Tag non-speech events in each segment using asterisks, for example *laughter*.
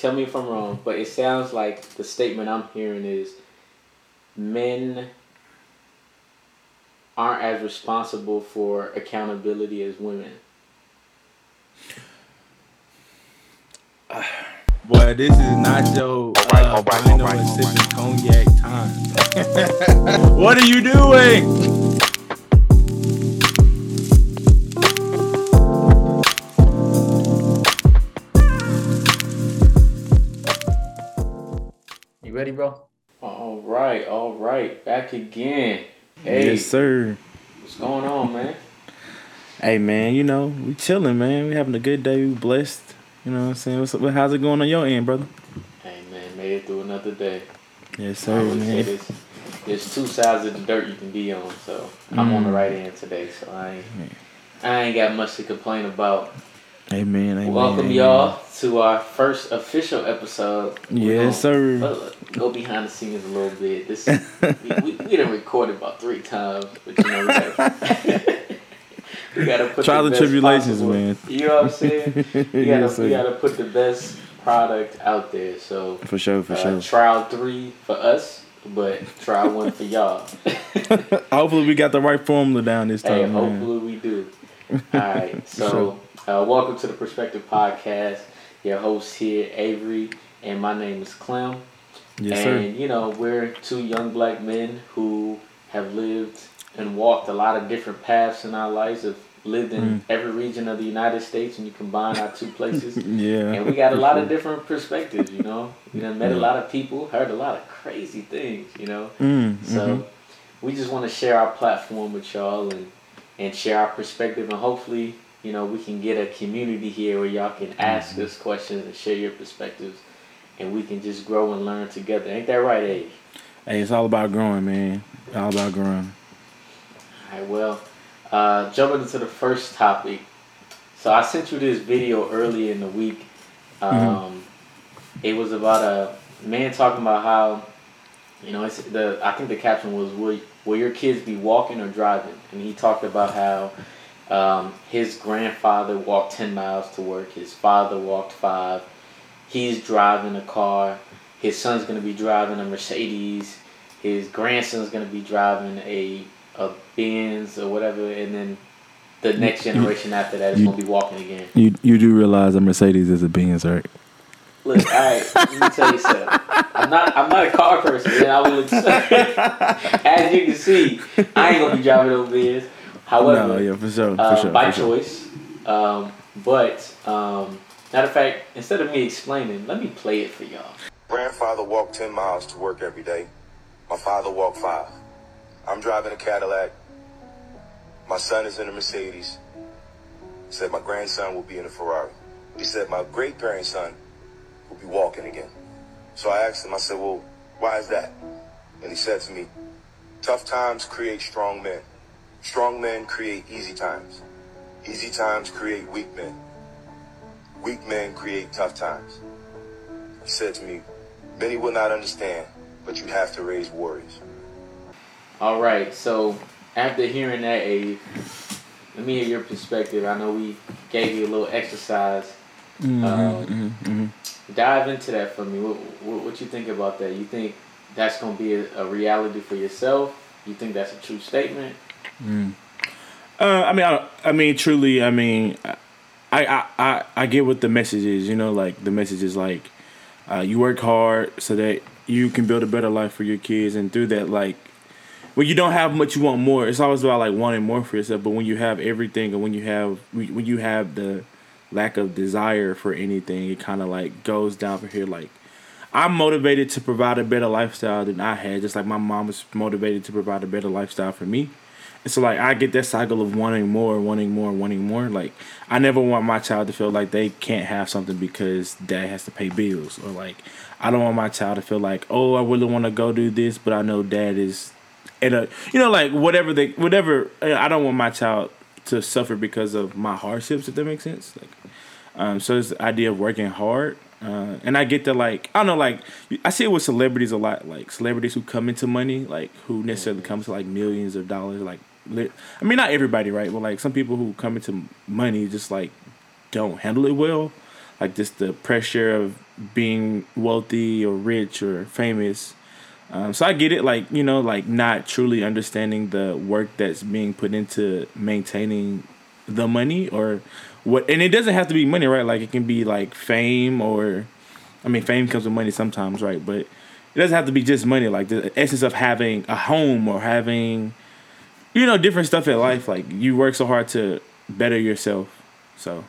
tell me if I'm wrong, but it sounds like the statement I'm hearing is men aren't as responsible for accountability as women. Boy, this is not your uh, vino and sipping cognac time. *laughs* what are you doing? Ready, bro? All right, all right, back again. Hey, Yes, sir. what's going on, man? *laughs* Hey, man, you know, we chilling, man. We having a good day. We blessed. You know what I'm saying? What's up? How's it going on your end, brother? Hey, man, made it through another day. Yes, sir, always man. there's two sides of the dirt you can be on, so I'm on the Mm. right end today, so I ain't, I ain't got much to complain about. Amen, amen. Welcome amen. y'all to our first official episode. Yes, gonna- sir. Look, Go behind the scenes a little bit. This we, we, we done recorded about three times, but you know we gotta, *laughs* we gotta put Trials and tribulations, possible- man. You know what I'm saying? *laughs* We gotta yes, we gotta put the best product out there. So For sure, for uh, sure. trial three for us, but trial one for y'all. *laughs* Hopefully, we got the right formula down this Hey, time, man. hopefully we do. All right, so uh, welcome to the Perspective Podcast. Your host here, Avery, and my name is Clem. Yes, and sir. you know, we're two young black men who have lived and walked a lot of different paths in our lives. Have lived in Mm. every region of the United States, and you combine our two places. *laughs* Yeah. And we got a lot sure. of *laughs* different perspectives, you know. We done met a lot of people, heard a lot of crazy things, you know. Mm, So mhm. we just want to share our platform with y'all and and share our perspective and hopefully you know we can get a community here where y'all can ask Mm-hmm. us questions and share your perspectives and we can just grow and learn together. Ain't that right, Abe? Hey, it's all about growing, man. All about growing. All right, well, uh, jumping into the first topic. So I sent you this video early in the week. Um, It was about a man talking about how, you know, it's the I think the caption was will will your kids be walking or driving? And he talked about how um, his grandfather walked ten miles to work. His father walked five. He's driving a car. His son's gonna be driving a Mercedes. His grandson's gonna be driving a a Benz or whatever, and then the next You- generation after that is you- gonna be walking again. You you do realize a Mercedes is a Benz, right? Look, all right, let me tell you something. I'm not I'm not a car person, man. I will accept *laughs* As you can see, I ain't gonna be driving no Benz. However, no, yeah, for sure, for uh, sure. by for sure. choice. Um, but um, matter of fact, instead of me explaining, let me play it for y'all. Grandfather walked 10 miles to work every day. My father walked five. I'm driving a Cadillac. My son is in a Mercedes. He said my grandson will be in a Ferrari. He said my great grandson will be walking again. So I asked him, I said, well, why is that? And he said to me, tough times create strong men. Strong men create easy times. Easy times create weak men. Weak men create tough times. He said to me, Many will not understand, but you have to raise warriors. All right, so after hearing that, Abe, let me hear your perspective. I know we gave you a little exercise. Mm-hmm, Um, mhm, mhm. Dive into that for me. What, what, what you think about that? You think that's gonna be a, a reality for yourself? You think that's a true statement? Uh, I mean, I, I mean, truly, I mean, I, I, I, I get what the message is. You know, like the message is like, uh, you work hard so that you can build a better life for your kids, and through that, like, when you don't have much, you want more. It's always about like wanting more for yourself. But when you have everything, and when you have, when you have the lack of desire for anything, it kind of like goes down from here. Like, I'm motivated to provide a better lifestyle than I had, just like my mom was motivated to provide a better lifestyle for me. And so like I get that cycle of wanting more, wanting more, wanting more. Like I never want my child to feel like they can't have something because dad has to pay bills. Or like I don't want my child to feel like, oh, I really want to go do this, but I know dad is at a you know, like whatever they whatever I don't want my child to suffer because of my hardships, if that makes sense. Like um, so this idea of working hard. Uh, and I get to like, I don't know, like, I see it with celebrities a lot, like, celebrities who come into money, like, who necessarily comes to, like, millions of dollars, like, I mean, not everybody, right? But, like, some people who come into money just, like, don't handle it well. like just the pressure of being wealthy or rich or famous. Um, so I get it, like you know, like not truly understanding the work that's being put into maintaining the money or what, and it doesn't have to be money, right? Like it can be like fame or, I mean, fame comes with money sometimes, right? But it doesn't have to be just money. Like the essence of having a home or having, you know, different stuff in life. Like you work so hard to better yourself. So,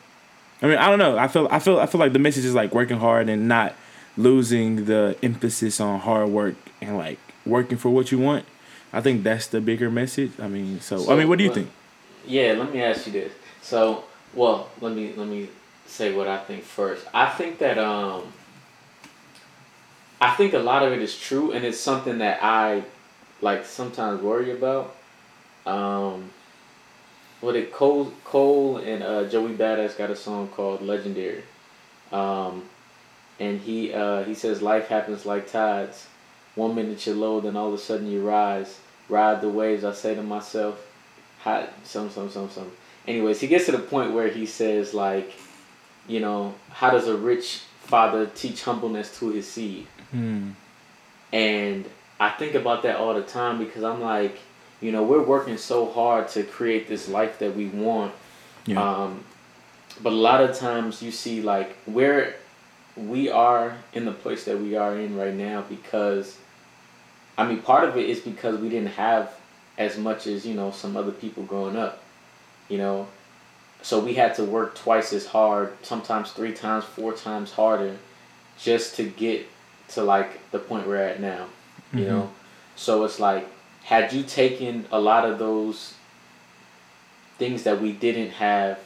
I mean, I don't know. I feel, I feel, I feel like the message is like working hard and not losing the emphasis on hard work and like working for what you want. I think that's the bigger message. I mean, so, So, I mean, what do you well, think? Yeah, let me ask you this. So, well, let me let me say what I think first. I think that um I think a lot of it is true and it's something that I like sometimes worry about. Um what it Cole Cole and uh, Joey Badass got a song called Legendary. Um and he uh, he says life happens like tides. One minute you're low, then all of a sudden you rise. Ride the waves, I say to myself, hot some some some some. Anyways, he gets to the point where he says like, you know, how does a rich father teach humbleness to his seed? Hmm. And I think about that all the time because I'm like, you know, we're working so hard to create this life that we want. Yeah. Um, but a lot of times you see like where we are in the place that we are in right now because I mean part of it is because we didn't have as much as, you know, some other people growing up. You know. So we had to work twice as hard, sometimes three times, four times harder just to get to like the point we're at now. You Mhm. know? So it's like had you taken a lot of those things that we didn't have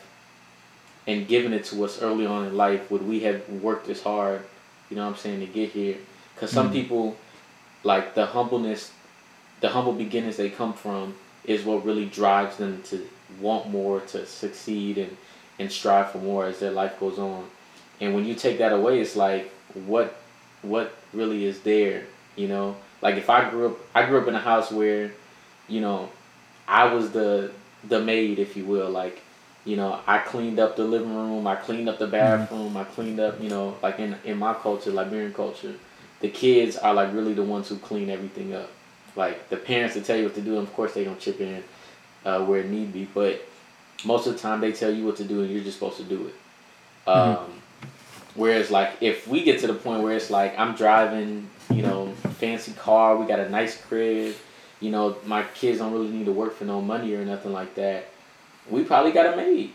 and given it to us early on in life, would we have worked as hard, you know what I'm saying, to get here? Because some Mhm. people, like the humbleness, the humble beginnings they come from is what really drives them to want more, to succeed and, and strive for more as their life goes on. And when you take that away, it's like, what, what really is there, you know? Like if I grew up, I grew up in a house where, you know, I was the the maid, if you will. Like, you know, I cleaned up the living room, I cleaned up the bathroom, I cleaned up, you know, like in in my culture, Liberian culture, the kids are like really the ones who clean everything up. Like the parents that tell you what to do, and of course they don't chip in uh, where it need be, but most of the time they tell you what to do and you're just supposed to do it. Um, whereas like if we get to the point where it's like I'm driving, you know, fancy car, we got a nice crib, you know, my kids don't really need to work for no money or nothing like that. We probably got a maid.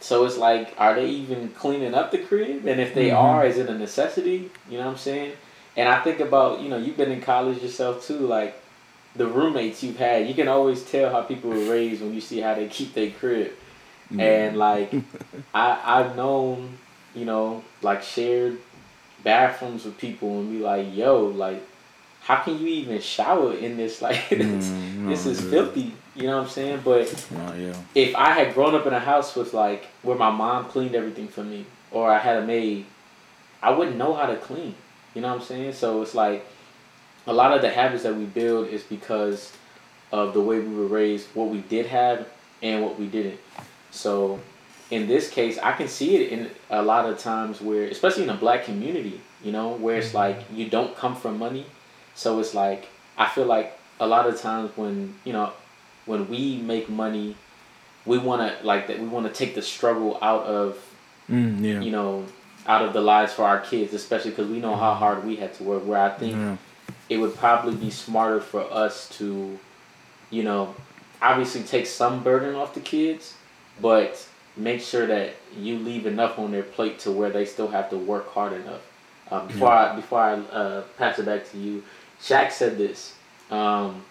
So it's like, are they even cleaning up the crib? And if they Mhm. are, is it a necessity? You know what I'm saying? And I think about, you know, you've been in college yourself too, like the roommates you've had, you can always tell how people were raised when you see how they keep their crib. And like *laughs* I I've known, you know, like shared bathrooms with people and be like, yo, like how can you even shower in this *laughs* like this, Mm, this is filthy, you know what I'm saying? But if I had grown up in a house with like where my mom cleaned everything for me or I had a maid, I wouldn't know how to clean. You know what I'm saying? So it's like a lot of the habits that we build is because of the way we were raised, what we did have and what we didn't. So in this case, I can see it in a lot of times where, especially in a black community, you know, where it's like you don't come from money. So it's like, I feel like a lot of times when, you know, when we make money, we want to like that, we want to take the struggle out of Mm, yeah. you know, out of the lives for our kids, especially because we know how hard we had to work. Where I think Yeah. it would probably be smarter for us to, you know, obviously take some burden off the kids, but make sure that you leave enough on their plate to where they still have to work hard enough. Um, before I before I uh, pass it back to you, Shaq said this um,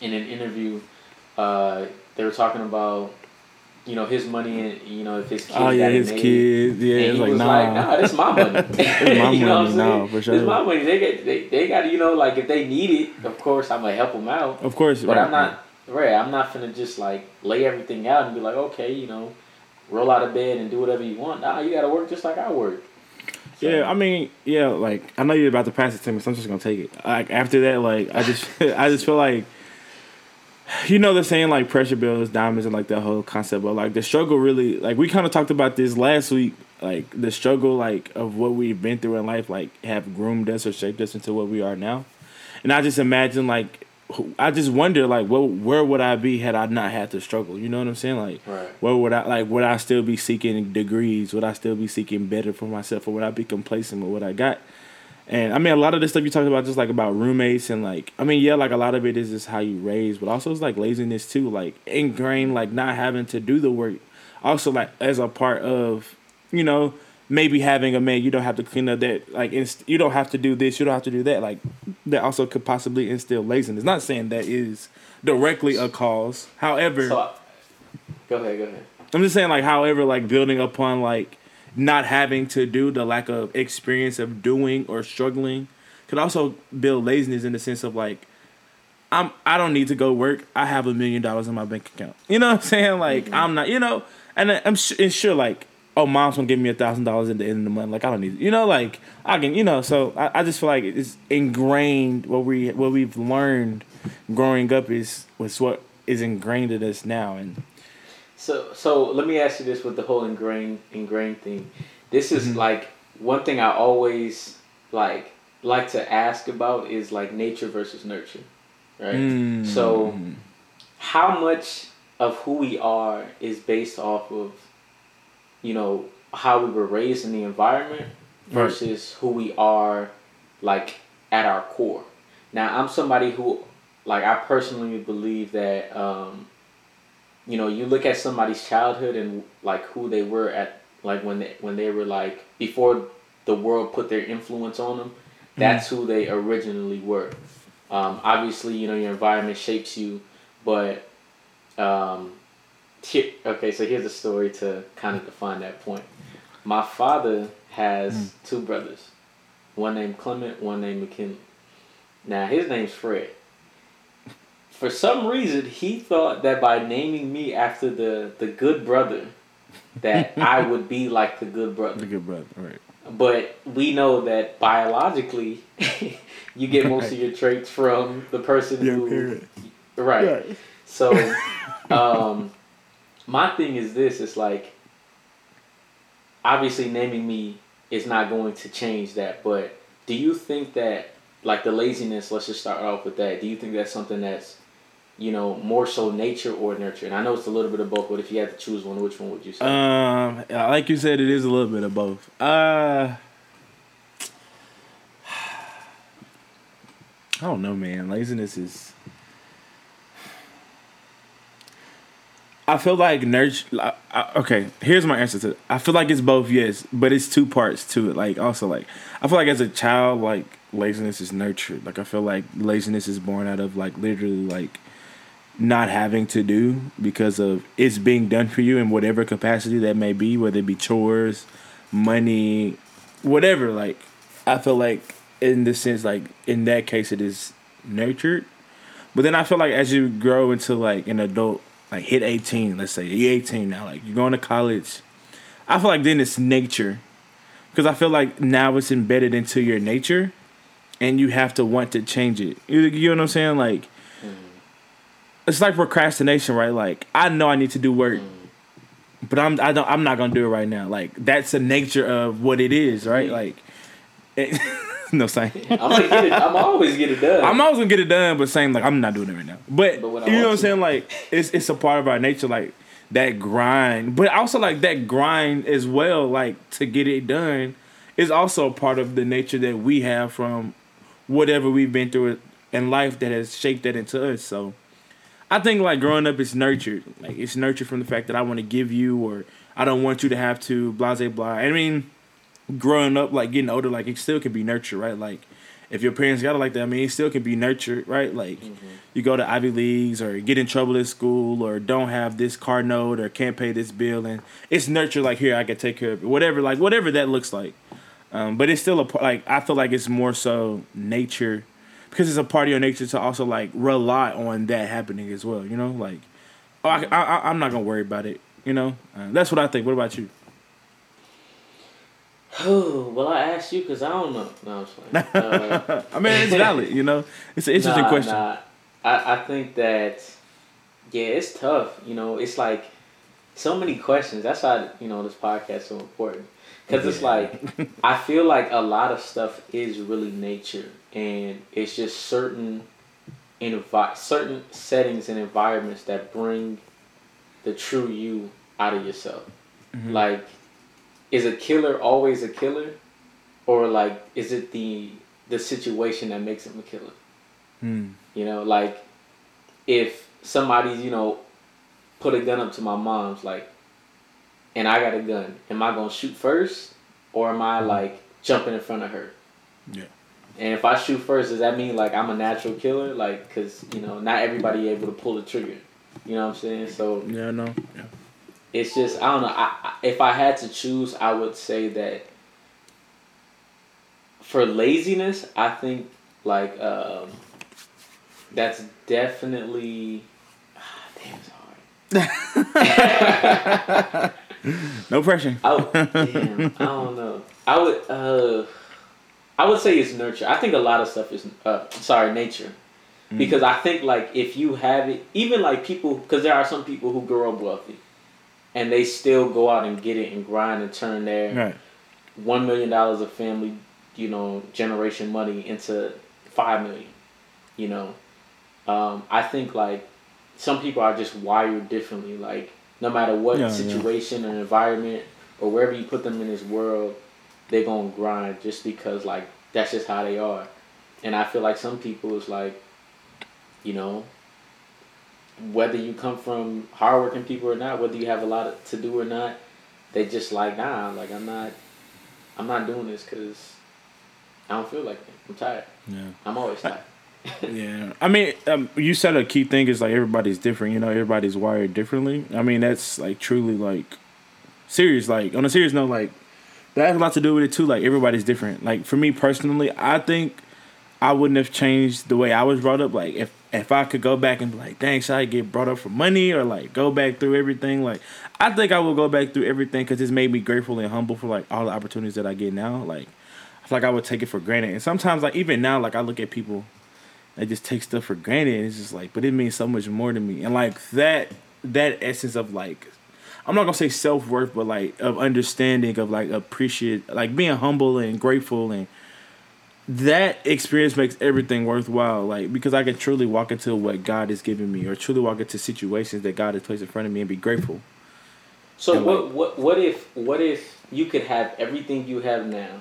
in an interview. Uh, they were talking about you know his money and you know if his kids Oh yeah, his kids. Yeah, And it's he like was nah. like, nah, this my money. *laughs* It's *laughs* my You know what money, I'm nah, for sure. my money. They get, they, they got, you know, like if they need it, of course I'm gonna help them out. Of course, But right, I'm not, right? I'm not finna just like lay everything out and be like, okay, you know, roll out of bed and do whatever you want. Nah, you gotta work just like I work. So- Yeah, I mean, yeah, like I know you're about to pass it to me, so I'm just gonna take it. Like after that, like I just, *laughs* I just feel like, you know, they're saying like pressure builds diamonds and like that whole concept, but like the struggle really, like we kind of talked about this last week like the struggle like of what we've been through in life like have groomed us or shaped us into what we are now. And I just imagine like I just wonder like what where would I be had I not had to struggle? You know what I'm saying? Like Right. where would I like would I still be seeking degrees? Would I still be seeking better for myself or would I be complacent with what I got? And I mean a lot of the stuff you talked about just like about roommates and like I mean yeah like a lot of it is just how you raise, but also it's like laziness too, like ingrained like not having to do the work. Also like as a part of, you know, maybe having a man you don't have to clean up that like inst- you don't have to do this, you don't have to do that. Like that also could possibly instill laziness. Not saying that is directly a cause. However, So, go ahead, go ahead. I'm just saying, like, however, like building upon like not having to do the lack of experience of doing or struggling could also build laziness in the sense of like I'm I don't need to go work. I have a million dollars in my bank account. You know what I'm saying? Like mm-hmm. I'm not, you know, and I- I'm su- and sure like oh mom's gonna give me a thousand dollars at the end of the month. Like I don't need, you know, like I can, you know. So I, I just feel like it's ingrained what we what we've learned growing up is was what is ingrained in us now and. So so let me ask you this with the whole ingrained ingrained thing. This is Mm-hmm. like one thing I always like like to ask about is like nature versus nurture. Right? Mm. So how much of who we are is based off of you know how we were raised in the environment versus who we are like at our core. Now I'm somebody who like I personally believe that um you know you look at somebody's childhood and like who they were at like when they when they were like before the world put their influence on them that's who they originally were. Um, obviously you know your environment shapes you but um, here, okay so here's a story to kind of define that point. My father has two brothers. One named clement one named mckinley. Now his name's fred. For some reason he thought that by naming me after the the good brother that *laughs* I would be like the good brother. The good brother, right? But we know that biologically *laughs* you get most of your traits from the person who right. So *laughs* um my thing is this it's like obviously naming me is not going to change that, but do you think that like the laziness, let's just start off with that. Do you think that's something that's you know, more so nature or nurture? And I know it's a little bit of both, but if you had to choose one, which one would you say? Um, like you said, it is a little bit of both. Uh, *sighs* I don't know, man. Laziness is. I feel like nurture. Okay, here's my answer to. It. I feel like it's both, yes, but it's two parts to it. Like also, like I feel like as a child, like laziness is nurtured. Like I feel like laziness is born out of like literally like not having to do because of it's being done for you in whatever capacity that may be, whether it be chores, money, whatever. Like I feel like in the sense like in that case it is nurtured. But then I feel like as you grow into like an adult, like hit eighteen, let's say you're eighteen now, like you're going to college. I feel like then it's nature. Because I feel like now it's embedded into your nature and you have to want to change it. You, you know what I'm saying? Like mm. it's like procrastination, right? Like I know I need to do work, mm. but I'm I don't I'm not gonna do it right now. Like that's the nature of what it is, right? Like, it, *laughs* *laughs* no saying. I'm gonna get it. I'm always get it done. I'm always gonna get it done, but saying like I'm not doing it right now. But, But you know what I'm saying? Like it's it's a part of our nature, like that grind. But also like that grind as well, like to get it done, is also a part of the nature that we have from whatever we've been through in life that has shaped that into us. So I think like growing up is nurtured. Like it's nurtured from the fact that I want to give you or I don't want you to have to blah blah blah. I mean, growing up, like getting older, like it still can be nurtured, right? Like if your parents got it like that, I mean, it still can be nurtured, right? Like you go to Ivy Leagues or get in trouble at school or don't have this car note or can't pay this bill, and it's nurtured. Like here, I can take care of it, whatever, like whatever that looks like. Um, but it's still a part. Like I feel like it's more so nature because it's a part of your nature to also like rely on that happening as well. You know, like oh, I, I, I'm not gonna worry about it. You know, uh, that's what I think. What about you? Well, I asked you because I don't know. No, I'm. *laughs* Uh, I mean, it's valid. You know, it's an interesting nah, question. Nah. I, I think that yeah, it's tough. You know, it's like so many questions. That's why you know this podcast is so important. Because it's like, I feel like a lot of stuff is really nature, and it's just certain, envi- certain settings and environments that bring the true you out of yourself. Like, is a killer always a killer, or like, is it the the situation that makes him a killer? Hmm. You know, like if somebody's, you know, put a gun up to my mom's, like, and I got a gun, am I gonna shoot first, or am I like jumping in front of her? Yeah. And if I shoot first, does that mean like I'm a natural killer? Like, cause you know, not everybody able to pull the trigger. You know what I'm saying? So Yeah, no. Yeah. It's just I don't know. I, I, if I had to choose, I would say that for laziness, I think like um, that's definitely. Ah, damn, it's hard. *laughs* No pressure. I would, damn, I don't know. I would uh, I would say it's nurture. I think a lot of stuff is uh, sorry, nature. Because I think like if you have it, even like people, because there are some people who grow up wealthy, and they still go out and get it and grind and turn their Right. one million dollars of family, you know, generation money into five million. You know, um, I think like some people are just wired differently. Like no matter what Yeah, yeah. situation or environment or wherever you put them in this world, they're gonna grind just because like that's just how they are. And I feel like some people is like, you know, whether you come from hardworking people or not, whether you have a lot to do or not, they just like nah, like I'm not, I'm not doing this because I don't feel like it. I'm tired. Yeah. I'm always tired. *laughs* Yeah, I mean, um, you said a key thing is like everybody's different. You know, everybody's wired differently. I mean, that's like truly like serious. Like on a serious note, like that has a lot to do with it too. Like everybody's different. Like for me personally, I think I wouldn't have changed the way I was brought up. Like if if I could go back and be like, dang, should I get brought up for money or like go back through everything? Like I think I will go back through everything because it's made me grateful and humble for like all the opportunities that I get now. Like I feel like I would take it for granted. And sometimes like even now, like I look at people I just take stuff for granted. And it's just like, but it means so much more to me. And like that, that essence of like, I'm not gonna say self worth, but like of understanding of like appreciate, like being humble and grateful, and that experience makes everything worthwhile. Like because I can truly walk into what God has given me, or truly walk into situations that God has placed in front of me, and be grateful. So And, what like- what what if what if you could have everything you have now,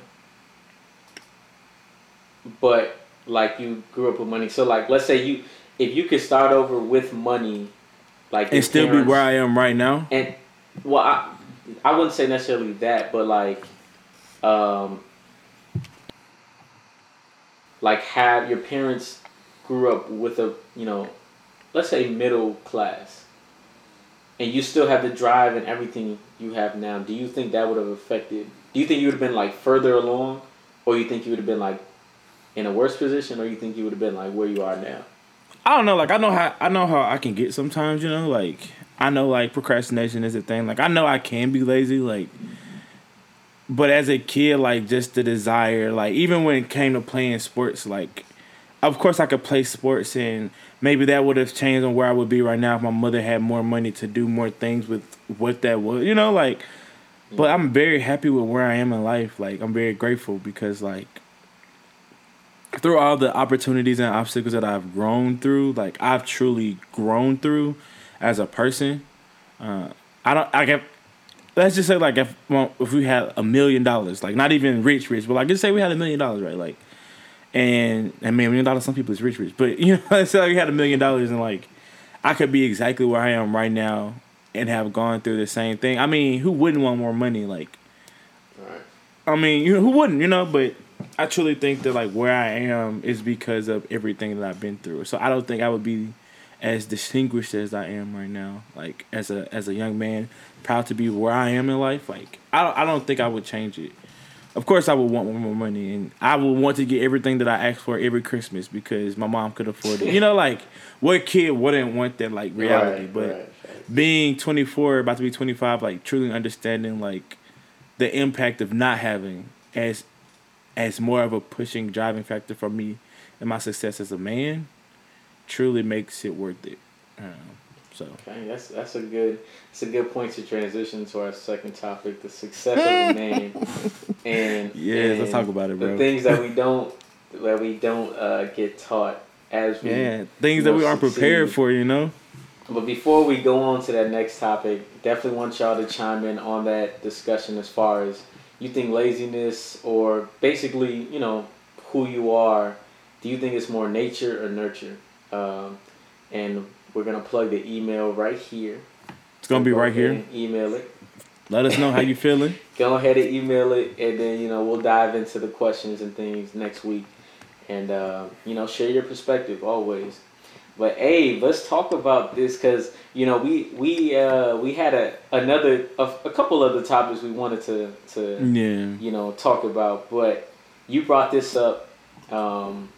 but like you grew up with money. So like let's say you if you could start over with money, like And still be where I am right now. and well I I wouldn't say necessarily that, but like um like have your parents grew up with a you know let's say middle class and you still have the drive and everything you have now do you think that would have affected do you think you would have been like further along or you think you would have been like in a worse position or you think you would have been like where you are now I don't know. Like I know how I know how I can get sometimes. You know, like I know like procrastination is a thing. Like I know I can be lazy. Like, but as a kid, like just the desire. Like even when it came to playing sports, like of course I could play sports and maybe that would have changed on where I would be right now if my mother had more money to do more things with what that was. You know, like. But I'm very happy with where I am in life. Like I'm very grateful because like through all the opportunities and obstacles that I've grown through, like I've truly grown through as a person. Uh, I don't. I get. Let's just say like if well, if we had a million dollars, like not even rich, rich, but like just say we had a million dollars, right? Like, and I mean a million dollars, some people is rich, rich, but *laughs* you know, let's say like we had a million dollars and like I could be exactly where I am right now and have gone through the same thing. I mean, who wouldn't want more money? Like, right I mean, you know, who wouldn't, you know? But I truly think that like where I am is because of everything that I've been through. So I don't think I would be as distinguished as I am right now. Like as a as a young man, proud to be where I am in life. Like I don't I don't think I would change it. Of course, I would want more money, and I would want to get everything that I ask for every Christmas because my mom could afford it. You know, like what kid wouldn't want that like reality? Right, but right, right. being 24 about to be 25 like truly understanding like the impact of not having as as more of a pushing driving factor for me and my success as a man truly makes it worth it um, So Okay, that's that's a good it's a good point to transition to our second topic, the success of the *laughs* man, and Yeah, let's talk about it, The bro. things that we *laughs* don't that we don't uh, get taught as we yeah, things that we aren't prepared for, you know. But before we go on to that next topic, definitely want y'all to chime in on that discussion as far as you think laziness or basically, you know, who you are, do you think it's more nature or nurture? Um, and we're going to plug the email right here. It's gonna be Go right here. Email it. Let us know how you feeling. *laughs* Go ahead and email it, and then, you know, we'll dive into the questions and things next week. And, uh, you know, share your perspective always. But Abe, let's talk about this because you know we we uh, we had a another a, a couple other topics we wanted to to Yeah. you know talk about, but you brought this up um,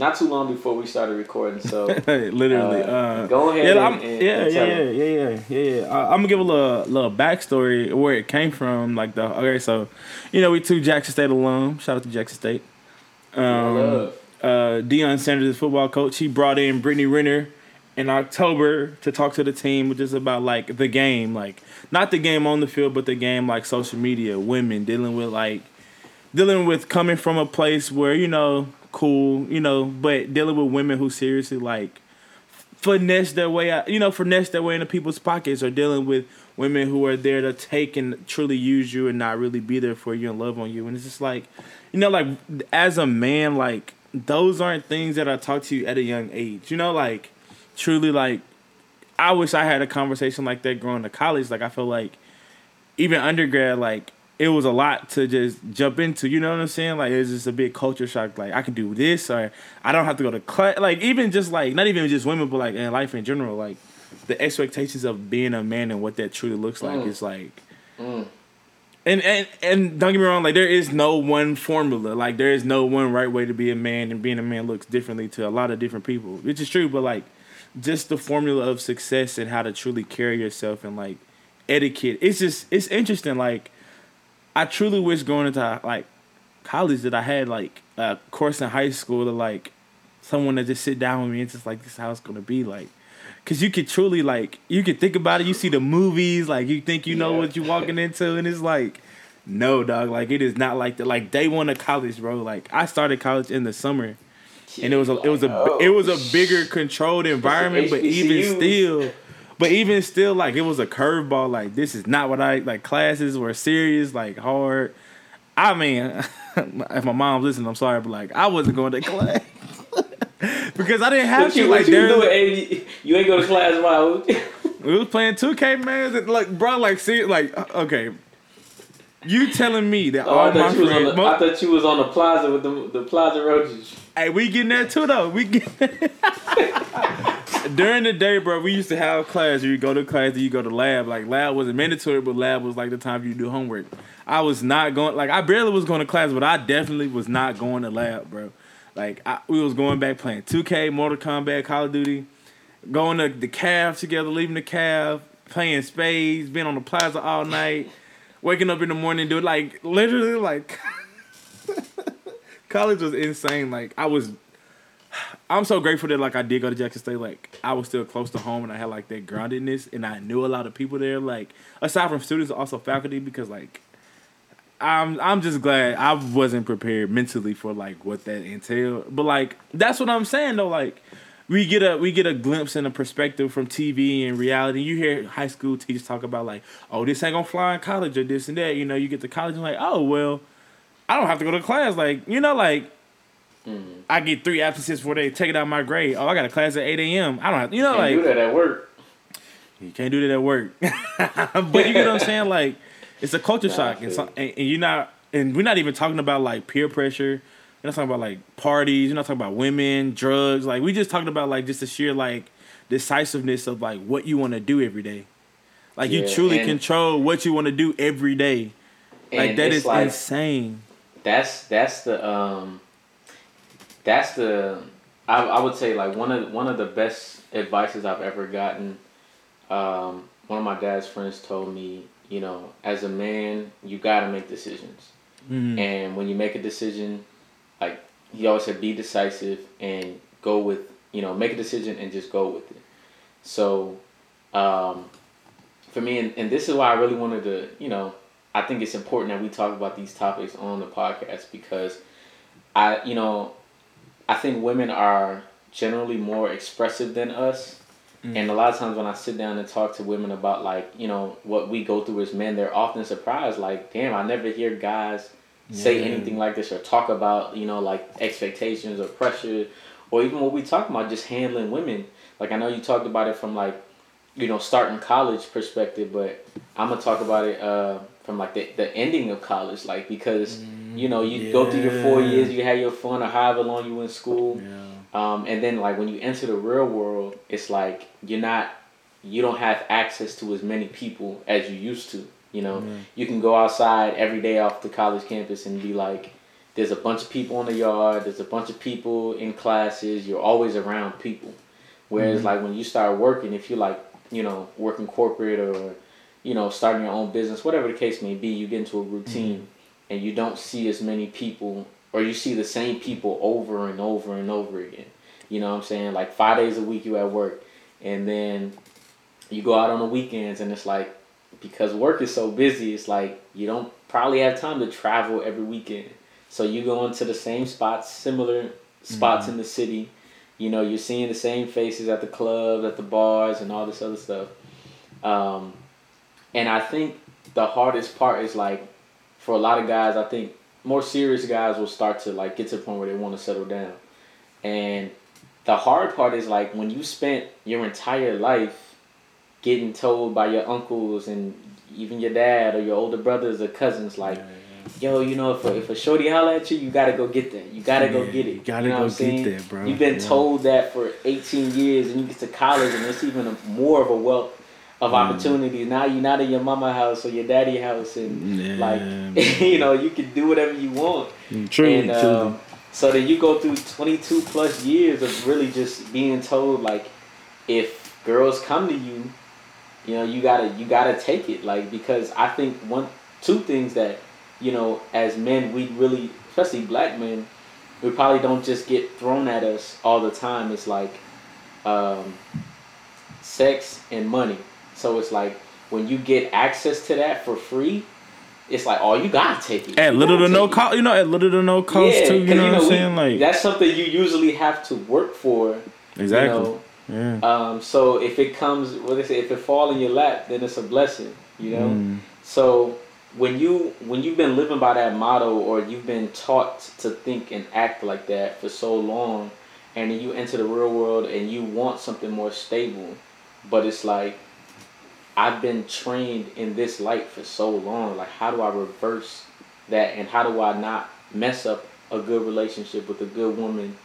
not too long before we started recording. So *laughs* Literally. uh, Uh, go ahead. yeah, and, and, yeah, and yeah, yeah, yeah, yeah, yeah, yeah. I, I'm gonna give a little, little backstory where it came from. Like the okay, so you know we two Jackson State alum. Shout out to Jackson State. Um, uh, Deion Sanders, football coach, he brought in Brittany Renner in October to talk to the team, which is about like the game, like not the game on the field, but the game like social media, women dealing with like dealing with coming from a place where you know cool, you know, but dealing with women who seriously like finesse their way out, you know, finesse their way into people's pockets, or dealing with women who are there to take and truly use you and not really be there for you and love on you. And it's just like, you know, like as a man, like those aren't things that I talk to you at a young age. You know, like truly, like I wish I had a conversation like that growing to college. Like I feel like even undergrad, like it was a lot to just jump into. You know what I'm saying? Like it's just a big culture shock. Like I can do this, or I don't have to go to class. Like even just like not even just women, but like in life in general. Like the expectations of being a man and what that truly looks like Mm. is like. Mm. And, and and don't get me wrong, like there is no one formula. Like there is no one right way to be a man, and being a man looks differently to a lot of different people, which is true. But like, just the formula of success and how to truly carry yourself and like etiquette. It's just it's interesting. Like, I truly wish going into like college that I had like a course in high school to like someone to just sit down with me and just like this is how it's gonna be like. Cause you could truly like you could think about it. You see the movies, like you think you know Yeah. what you're walking into, and it's like, no, dog. Like it is not like that. Like day one of college, bro. Like I started college in the summer, and it was a it was a it was a bigger controlled environment. But even still, but even still, like it was a curveball. Like this is not what I like. Classes were serious, like hard. I mean, *laughs* if my mom's listening, I'm sorry, but like I wasn't going to *laughs* class *laughs* because I didn't have What to. you, Like you doing? You- ain't go to class while we was playing 2K, man. and, Like, bro, like, see, like, uh, okay. You telling me that Oh, I all my was on friends, the, I thought you was on the plaza with the the plaza roaches. hey, we getting there too, though. We get during the day, bro. We used to have class. You go to class, then you go to lab. Like, lab wasn't mandatory, but lab was like the time you do homework. I was not going. Like, I barely was going to class, but I definitely was not going to lab, bro. Like, I, we was going back playing 2K, Mortal Kombat, Call of Duty. going to the caf together, leaving the caf, playing spades, being on the plaza all night, waking up in the morning, dude. Like literally, like *laughs* college was insane. Like I was, I'm so grateful that like I did go to Jackson State. Like I was still close to home, and I had like that groundedness, and I knew a lot of people there. Like aside from students, also faculty, because like. I'm I'm just glad I wasn't prepared mentally for like what that entailed. But like that's what I'm saying though. Like we get a we get a glimpse and a perspective from TV and reality. You hear high school teachers talk about like, oh, this ain't gonna fly in college or this and that. You know, you get to college and like, oh well, I don't have to go to class. Like, you know, like I get three absences before they take it out my grade. Oh, I got a class at eight a.m. I don't have, you know, like. Can't do that at work. you can't do that at work. *laughs* but you get what I'm saying? Like, it's a culture Nah, shock, and, so, and, and you're not, and we're not even talking about like peer pressure. We're not talking about like parties. You're not talking about women, drugs. Like, we just talking about like just the sheer like decisiveness of like what you want to do every day. Like, you truly control what you want to do every day. Like that is like, insane. that's that's the um that's the I, I would say like one of one of the best advices I've ever gotten. Um, one of my dad's friends told me, you know, as a man, you got to make decisions, Mhm. and when you make a decision, like he always said, be decisive and go with, you know, make a decision and just go with it. So, um, for me, and, and this is why I really wanted to, you know, I think it's important that we talk about these topics on the podcast because I, you know, I think women are generally more expressive than us. Mm. And a lot of times when I sit down and talk to women about like, you know, what we go through as men, they're often surprised like, damn, I never hear guys yeah. say anything like this or talk about, you know, like expectations or pressure or even what we talk about just handling women. Like I know you talked about it from like, you know, starting college perspective, but I'm gonna talk about it uh, from like the, the ending of college, like because mm, you know you yeah. go through your four years, you have your fun or however long you in school, yeah. um, and then like when you enter the real world, it's like you're not, you don't have access to as many people as you used to. You know, you can go outside every day off the college campus and be like, there's a bunch of people in the yard, there's a bunch of people in classes, you're always around people. Whereas mm-hmm. like when you start working, if you like, you know, working corporate or, you know, starting your own business, whatever the case may be, you get into a routine mm-hmm. And you don't see as many people or you see the same people over and over and over again. You know what I'm saying? Like five days a week you at work and then you go out on the weekends and it's like because work is so busy, it's like you don't probably have time to travel every weekend. So you go into the same spots, similar spots mm-hmm. in the city. You know, you're seeing the same faces at the clubs, at the bars, and all this other stuff. Um, and I think the hardest part is like, for a lot of guys, I think more serious guys will start to like get to the point where they want to settle down. And the hard part is like when you spent your entire life getting told by your uncles and even your dad or your older brothers or cousins like yeah, yeah. yo you know if a, if a shorty holler at you you gotta go get that. You gotta yeah, go get it. you gotta you know go get that bro. You've been told that for 18 years and you get to college and it's even a, more of a wealth of mm. opportunities now you're not in your mama house or your daddy house and like *laughs* you know you can do whatever you want mm, true, and, um, so then you go through 22 plus years of really just being told like if girls come to you you know, you gotta you gotta take it like because I think one two things that you know as men we really especially black men we probably don't just get thrown at us all the time. It's like um, sex and money. So it's like when you get access to that for free, it's like, oh, you gotta take it. At you little to no cost, you know, at little to no cost yeah, too. You know, you know, what I'm saying? Like that's something you usually have to work for. Exactly. You know, yeah. Um, so if it comes, what they say, if it fall in your lap, then it's a blessing. You know. Mm. So when you when you've been living by that motto, or you've been taught to think and act like that for so long, and then you enter the real world and you want something more stable, but it's like I've been trained in this light for so long. Like, how do I reverse that, and how do I not mess up a good relationship with a good woman,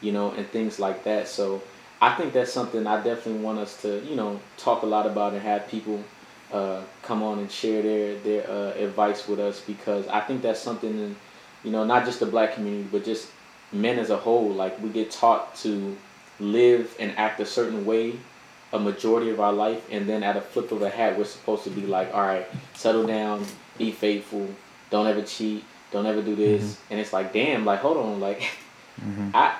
you know, and things like that. So I think that's something I definitely want us to, you know, talk a lot about and have people uh, come on and share their their uh, advice with us because I think that's something, in, you know, not just the black community but just men as a whole. Like we get taught to live and act a certain way a majority of our life, and then at a flip of a hat, we're supposed to be like, all right, settle down, be faithful, don't ever cheat, don't ever do this, mm-hmm. and it's like, damn, like hold on, like mm-hmm. *laughs* I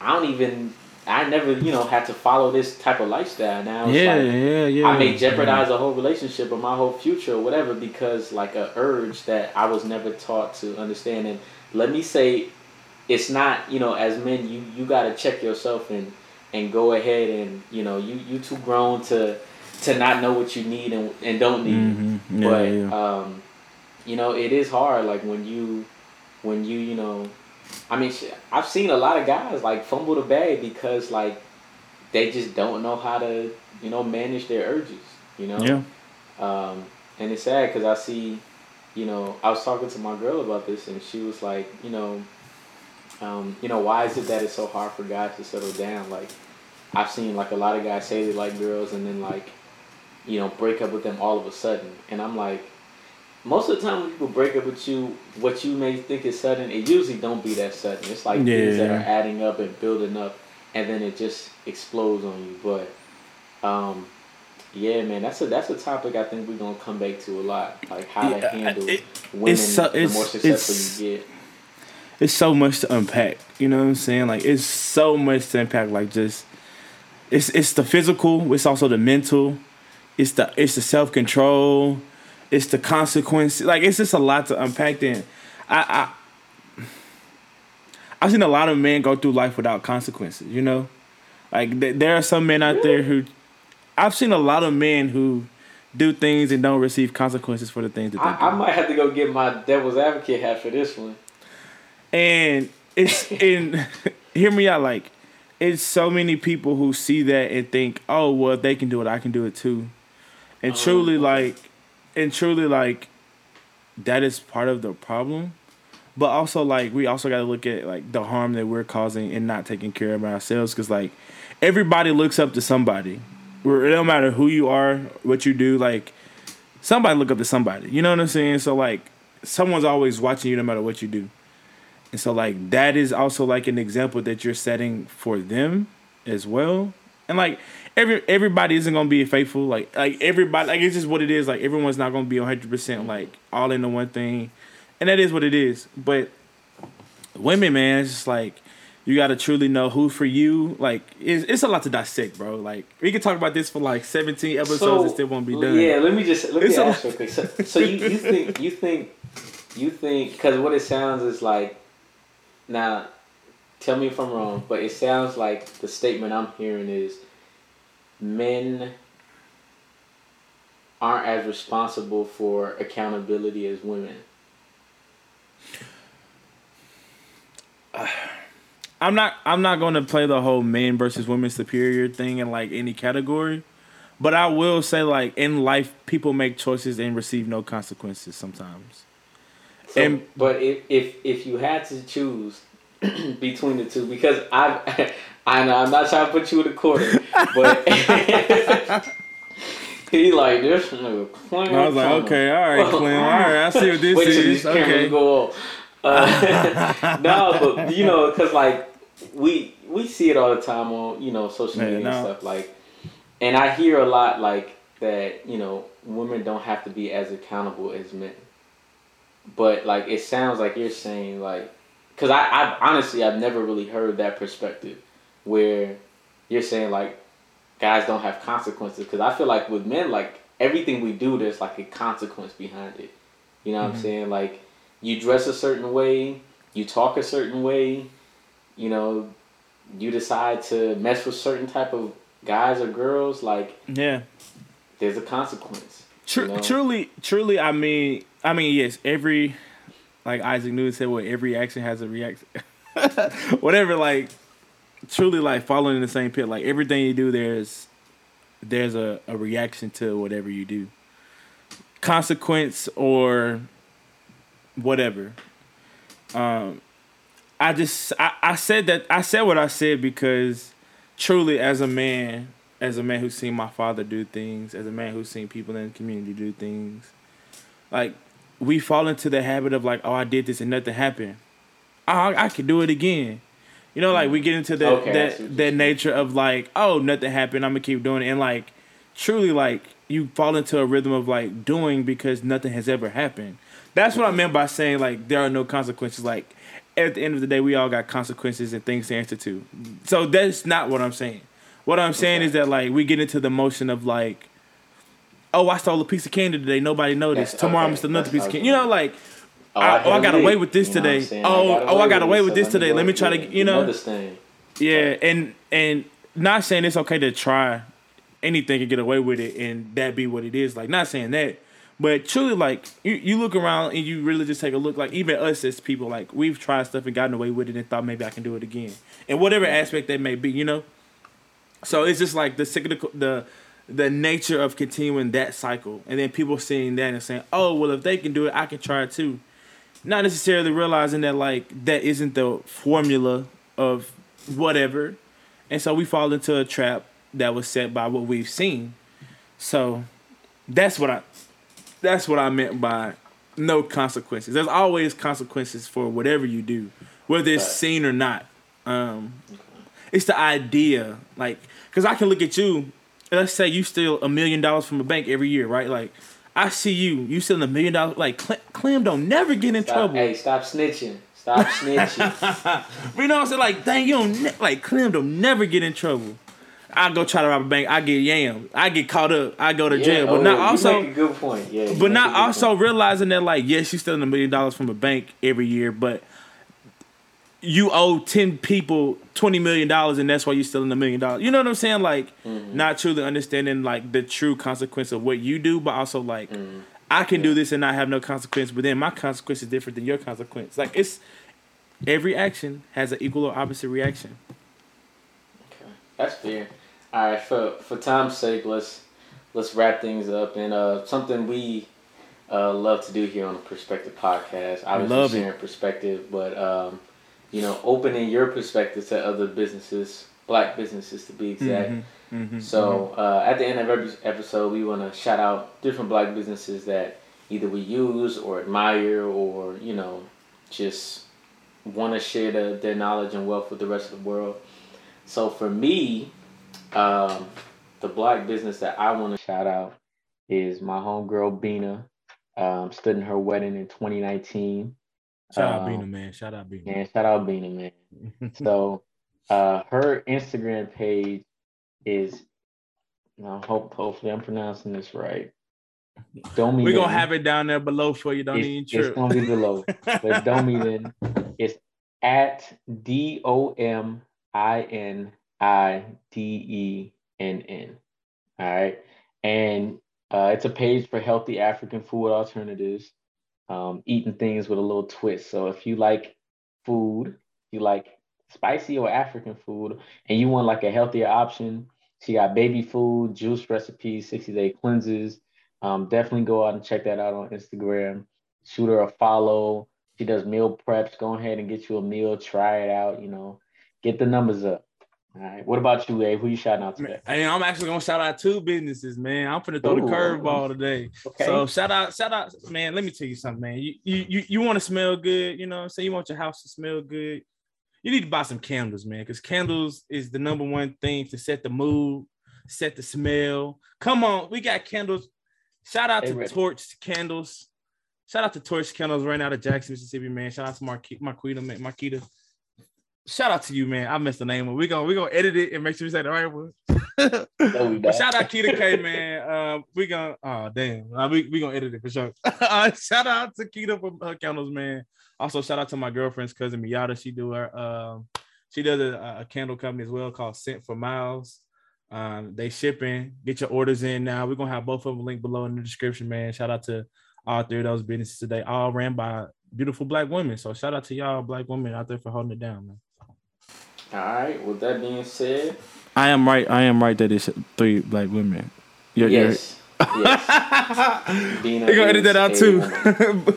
I don't even I never, you know, had to follow this type of lifestyle. Now, yeah, like, yeah, yeah. I may jeopardize yeah. a whole relationship or my whole future or whatever because, like, a urge that I was never taught to understand. And let me say, it's not, you know, as men, you you got to check yourself and and go ahead and you know, you you too grown to to not know what you need and and don't need. Mm-hmm. Yeah, but yeah. um, you know, it is hard. Like when you when you you know I mean, I've seen a lot of guys like fumble the bag because like they just don't know how to you know manage their urges. You know. Yeah. Um, and it's sad because I see, you know, I was talking to my girl about this, and she was like, you know, um, you know, why is it that it's so hard for guys to settle down? Like, I've seen like a lot of guys say they like girls, and then like, you know, break up with them all of a sudden, and I'm like, most of the time when people break up with you, what you may think is sudden, it usually don't be that sudden. It's like yeah. things that are adding up and building up, and then it just explodes on you. But, um, yeah, man, that's a that's a topic I think we're gonna come back to a lot, like how yeah, to handle it, women. So, the more successful you get. It's so much to unpack. You know what I'm saying? Like it's so much to unpack. Like just it's it's the physical. It's also the mental. It's the it's the self control. It's the consequence. Like it's just a lot to unpack. Then, I I I've seen a lot of men go through life without consequences. You know, like th- there are some men out there who I've seen a lot of men who do things and don't receive consequences for the things that they do. I, I might have to go get my devil's advocate hat for this one. and it's in *laughs* hear me out like it's so many people who see that and think oh well if they can do it. I can do it too. And oh, truly like and truly like that is part of the problem. But also like we also got to look at like the harm that we're causing and not taking care of ourselves because like everybody looks up to somebody. It don't matter who you are what you do like somebody look up to somebody. You know what i'm saying? So like someone's always watching you no matter what you do and so like that is also like an example that you're setting for them as well. And like every everybody isn't gonna be faithful. Like like everybody like it's just what it is. Like everyone's not gonna be hundred percent like all into one thing. And that is what it is. But women, man, it's just like you gotta truly know who for you. Like it's, it's a lot to dissect, bro. Like we could talk about this for like seventeen episodes and still won't be done. Yeah, let me just let me ask you. Okay, so, so you, you think you think you think because what it sounds is like now, tell me if I'm wrong, but it sounds like the statement I'm hearing is men aren't as responsible for accountability as women. *sighs* I'm not I'm not gonna play the whole men versus women superior thing in like any category. But I will say like in life people make choices and receive no consequences sometimes. So, And- but if, if if you had to choose *clears throat* between the two, because I *laughs* I know I'm not trying to put you in a corner, but *laughs* he like this nigga. I was like, okay, all right, Clem, all right, I see what this *laughs* Wait is. Okay. go off. Uh, no, but you know, cause like we we see it all the time on you know social media and no. stuff like, and I hear a lot like that. You know, women don't have to be as accountable as men. But like, it sounds like you're saying like, cause I I honestly I've never really heard that perspective, where you're saying like, guys don't have consequences. Cause I feel like with men like everything we do there's like a consequence behind it. You know what I'm mm-hmm. saying? Like you dress a certain way, you talk a certain way, you know, you decide to mess with certain type of guys or girls, like Yeah. there's a consequence. Tru- you know? Truly, truly, I mean, I mean, yes, every, like Isaac Newton said, what every action has a reaction. *laughs* Whatever, like, truly, like following the same pit. Like everything you do, there's, there's a, a reaction to whatever you do, consequence or whatever. Um, I just, I, I said that, I said what I said because, truly, as a man, as a man who's seen my father do things, as a man who's seen people in the community do things, like we fall into the habit of like, oh, I did this and nothing happened. I, I could do it again. You know, like we get into that Okay, that that nature of like, oh, nothing happened. I'm gonna keep doing it, and like truly, like you fall into a rhythm of like doing because nothing has ever happened. That's what I meant by saying like there are no consequences. Like at the end of the day, we all got consequences and things to answer to. So that's not what I'm saying. What I'm saying is that like we get into the motion of like, oh, I stole a piece of candy today. Nobody noticed. That's- Tomorrow I'm okay, gonna steal another piece of candy. You know, like Oh, I- oh, I got away with this you know I'm today. saying? Oh, oh, I got away with this today. Let me try to- you know. yeah, and and not saying it's okay to try anything and get away with it and that be what it is. Like not saying that. But truly, like you, you look around and you really just take a look. Like even us as people, like we've tried stuff and gotten away with it and thought maybe I can do it again, and whatever aspect that may be, you know. So it's just like the cyclical, the the nature of continuing that cycle, and then people seeing that and saying, "Oh, well, if they can do it, I can try it too." Not necessarily realizing that like that isn't the formula of whatever, and so we fall into a trap that was set by what we've seen. So that's what I that's what I meant by no consequences. There's always consequences for whatever you do, whether it's seen or not. Um, it's the idea, like, because I can look at you. Let's say you steal a million dollars from a bank every year, right? Like, I see you, you stealing a million dollars. Like, Clem, Clem don't never get in Stop, trouble. hey, stop snitching. Stop *laughs* snitching. But *laughs* you know what I'm saying? Like, dang, you don't ne- like Clem don't never get in trouble. I go try to rob a bank. I get yam. I get caught up. I go to Yeah, jail. But oh, not also. good point. Yeah, But not also point. realizing that like yes, you stealing a million dollars from a bank every year, but you owe ten people twenty million dollars, and that's why you stealing a million dollars. You know what I'm saying? Like Mm-hmm. not truly understanding like the true consequence of what you do, but also like Mm-hmm. I can do this and not have no consequence, but then my consequence is different than your consequence. Like it's every action has an equal or opposite reaction. Okay. That's fair. All right, for for time's sake, let's let's wrap things up. And uh, something we uh, love to do here on the Perspective Podcast. Obviously, Love it. sharing perspective, but um, you know, opening your perspective to other businesses, black businesses to be exact. Mm-hmm. So uh, at the end of every episode, we want to shout out different black businesses that either we use or admire, or you know, just want to share the, their knowledge and wealth with the rest of the world. So for me, um, the black business that I want to shout out is my homegirl Bina. Um, stood in her wedding in 2019. Shout out Um, Bina, man. Shout out Bina. Man, shout out Bina, man. So *laughs* uh, her Instagram page is. I hope hopefully I'm pronouncing this right. Domi. We're gonna have it down there below for you. Don't it's, even it's gonna be below. But Dominion is *laughs* at D O M I N I D E N N. All right. And uh, it's a page for healthy African food alternatives, um, eating things with a little twist. So if you like food, you like spicy or African food, and you want like a healthier option, she got baby food, juice recipes, 60 day cleanses. Um, definitely go out and check that out on Instagram. Shoot her a follow. She does meal preps. Go ahead and get you a meal. Try it out. You know, get the numbers up. All right. What about you, Abe? Who you shouting out today? And I'm actually gonna shout out two businesses, man. I'm gonna throw Ooh. the curveball today. Okay. So shout out, shout out, man. Let me tell you something, man. You you you, you want to smell good, you know what I'm saying? You want your house to smell good. You need to buy some candles, man, because candles is the number one thing to set the mood, set the smell. Come on, we got candles. Shout out They to ready. Torch Candles. Shout out to Torch Candles right out of Jackson, Mississippi, man. Shout out to Marquita, Marquita. Marquita. Shout out to you, man. I missed the name. We're gonna we gonna edit it and make sure we say the right one. *laughs* No, But shout out Keita K, man. Um, we gonna oh damn, uh, we we gonna edit it for sure. *laughs* uh, shout out to Keita for her candles, man. Also shout out to my girlfriend's cousin Miata. She do her um, she does a, a candle company as well called Scent for Miles. Um, they shipping. Get your orders in now. We're gonna have both of them linked below in the description, man. Shout out to all three of those businesses today, all ran by beautiful black women. So shout out to y'all black women out there for holding it down, man. All right. With that being said, I am right. I am right that it's three black women. You're, yes. Yes. *laughs* Bina You're gonna edit that out too.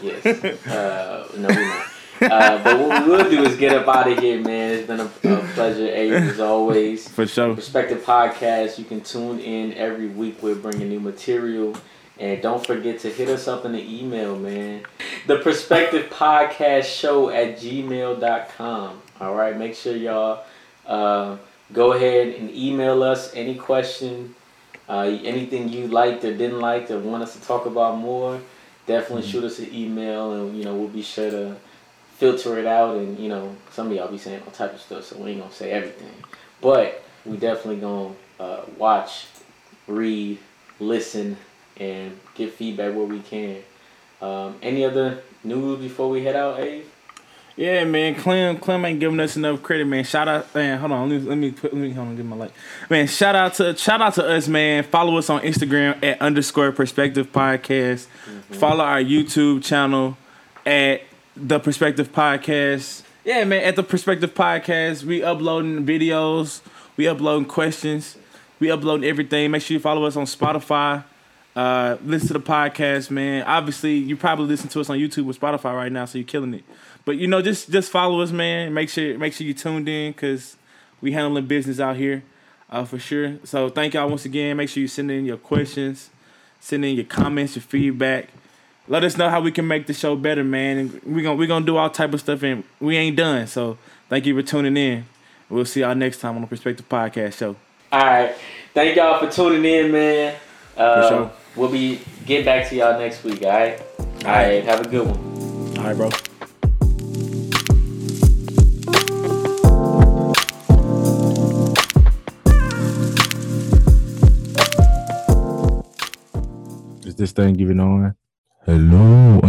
yes. Uh, no, we're not. Uh, but what we will do is get up out of here, man. It's been a, a pleasure, as always. For sure. Perspective Podcast. You can tune in every week. We're bringing new material. And don't forget to hit us up in the email, man. The Perspective Podcast Show at gmail.com. All right. Make sure y'all uh, go ahead and email us any question, uh, anything you liked or didn't like or want us to talk about more. Definitely shoot us an email and, you know, we'll be sure to filter it out. And, you know, some of y'all be saying all type of stuff, so we ain't to say everything. But we definitely gonna uh, watch, read, listen, and get feedback where we can. Um, any other news before we head out, Abe? Yeah, man. Clem, Clem ain't giving us enough credit, man. Shout out, man. Hold on, let me let me put, let me hold on, give my light, man. Shout out to shout out to us, man. Follow us on Instagram at underscore Perspective Podcast. Follow our YouTube channel at the Perspective Podcast. Yeah, man. At the Perspective Podcast, we uploading videos, we uploading questions, we uploading everything. Make sure you follow us on Spotify. Uh, listen to the podcast, man. Obviously, you probably listen to us on YouTube or Spotify right now, so you're killing it. But you know, just just follow us, man. Make sure make sure you tuned in because we handling business out here, uh, for sure. So thank y'all once again. Make sure you send in your questions, send in your comments, your feedback. Let us know how we can make the show better, man. And we're gonna we're gonna do all type of stuff, and we ain't done. So thank you for tuning in. We'll see y'all next time on the Perspective Podcast Show. All right. Thank y'all for tuning in, man. Uh, sure. We'll be getting back to y'all next week, all right? All right. All right have a good one. All right, bro. Is this thing giving on? Hello.